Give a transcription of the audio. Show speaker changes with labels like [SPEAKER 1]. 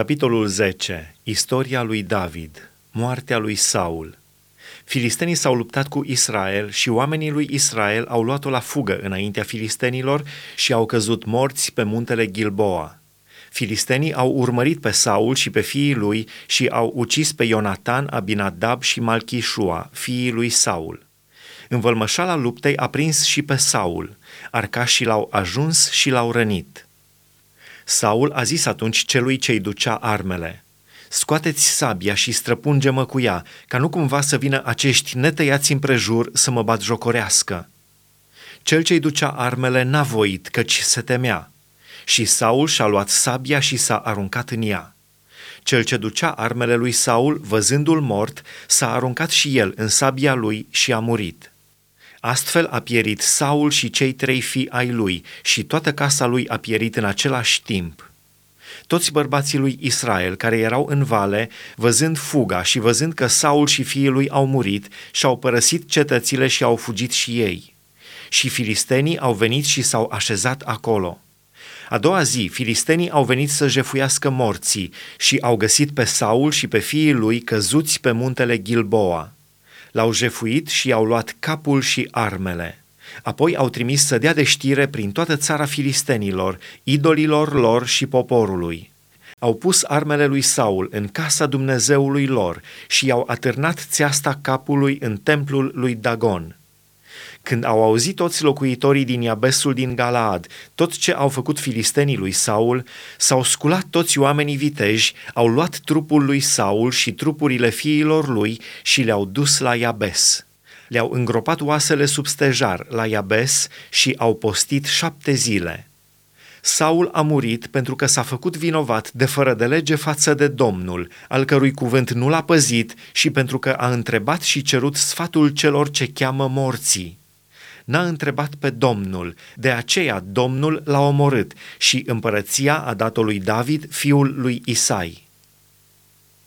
[SPEAKER 1] Capitolul 10. Istoria lui David. Moartea lui Saul. Filistenii s-au luptat cu Israel și oamenii lui Israel au luat-o la fugă înaintea filistenilor și au căzut morți pe muntele Gilboa. Filistenii au urmărit pe Saul și pe fiii lui și au ucis pe Ionatan, Abinadab și Malchișua, fiii lui Saul. Învălmășala luptei a prins și pe Saul. Arcașii l-au ajuns și l-au rănit. Saul a zis atunci celui ce-i ducea armele, Scoateți sabia și străpunge-mă cu ea, ca nu cumva să vină acești netăiați împrejur să mă bat jocorească. Cel ce-i ducea armele n-a voit, căci se temea. Și Saul și-a luat sabia și s-a aruncat în ea. Cel ce ducea armele lui Saul, văzându-l mort, s-a aruncat și el în sabia lui și a murit. Astfel a pierit Saul și cei trei fii ai lui și toată casa lui a pierit în același timp. Toți bărbații lui Israel care erau în vale, văzând fuga și văzând că Saul și fiii lui au murit, și-au părăsit cetățile și au fugit și ei. Și filistenii au venit și s-au așezat acolo. A doua zi, filistenii au venit să jefuiască morții și au găsit pe Saul și pe fiii lui căzuți pe muntele Gilboa. L-au jefuit și i-au luat capul și armele. Apoi au trimis să dea de știre prin toată țara filistenilor, idolilor lor și poporului. Au pus armele lui Saul în casa Dumnezeului lor și i-au atârnat țeasta capului în templul lui Dagon – când au auzit toți locuitorii din Iabesul din Galaad tot ce au făcut filistenii lui Saul, s-au sculat toți oamenii viteji, au luat trupul lui Saul și trupurile fiilor lui și le-au dus la Iabes. Le-au îngropat oasele sub stejar la Iabes și au postit șapte zile. Saul a murit pentru că s-a făcut vinovat de fără de lege față de Domnul, al cărui cuvânt nu l-a păzit și pentru că a întrebat și cerut sfatul celor ce cheamă morții n-a întrebat pe Domnul, de aceea Domnul l-a omorât și împărăția a dat-o lui David, fiul lui Isai.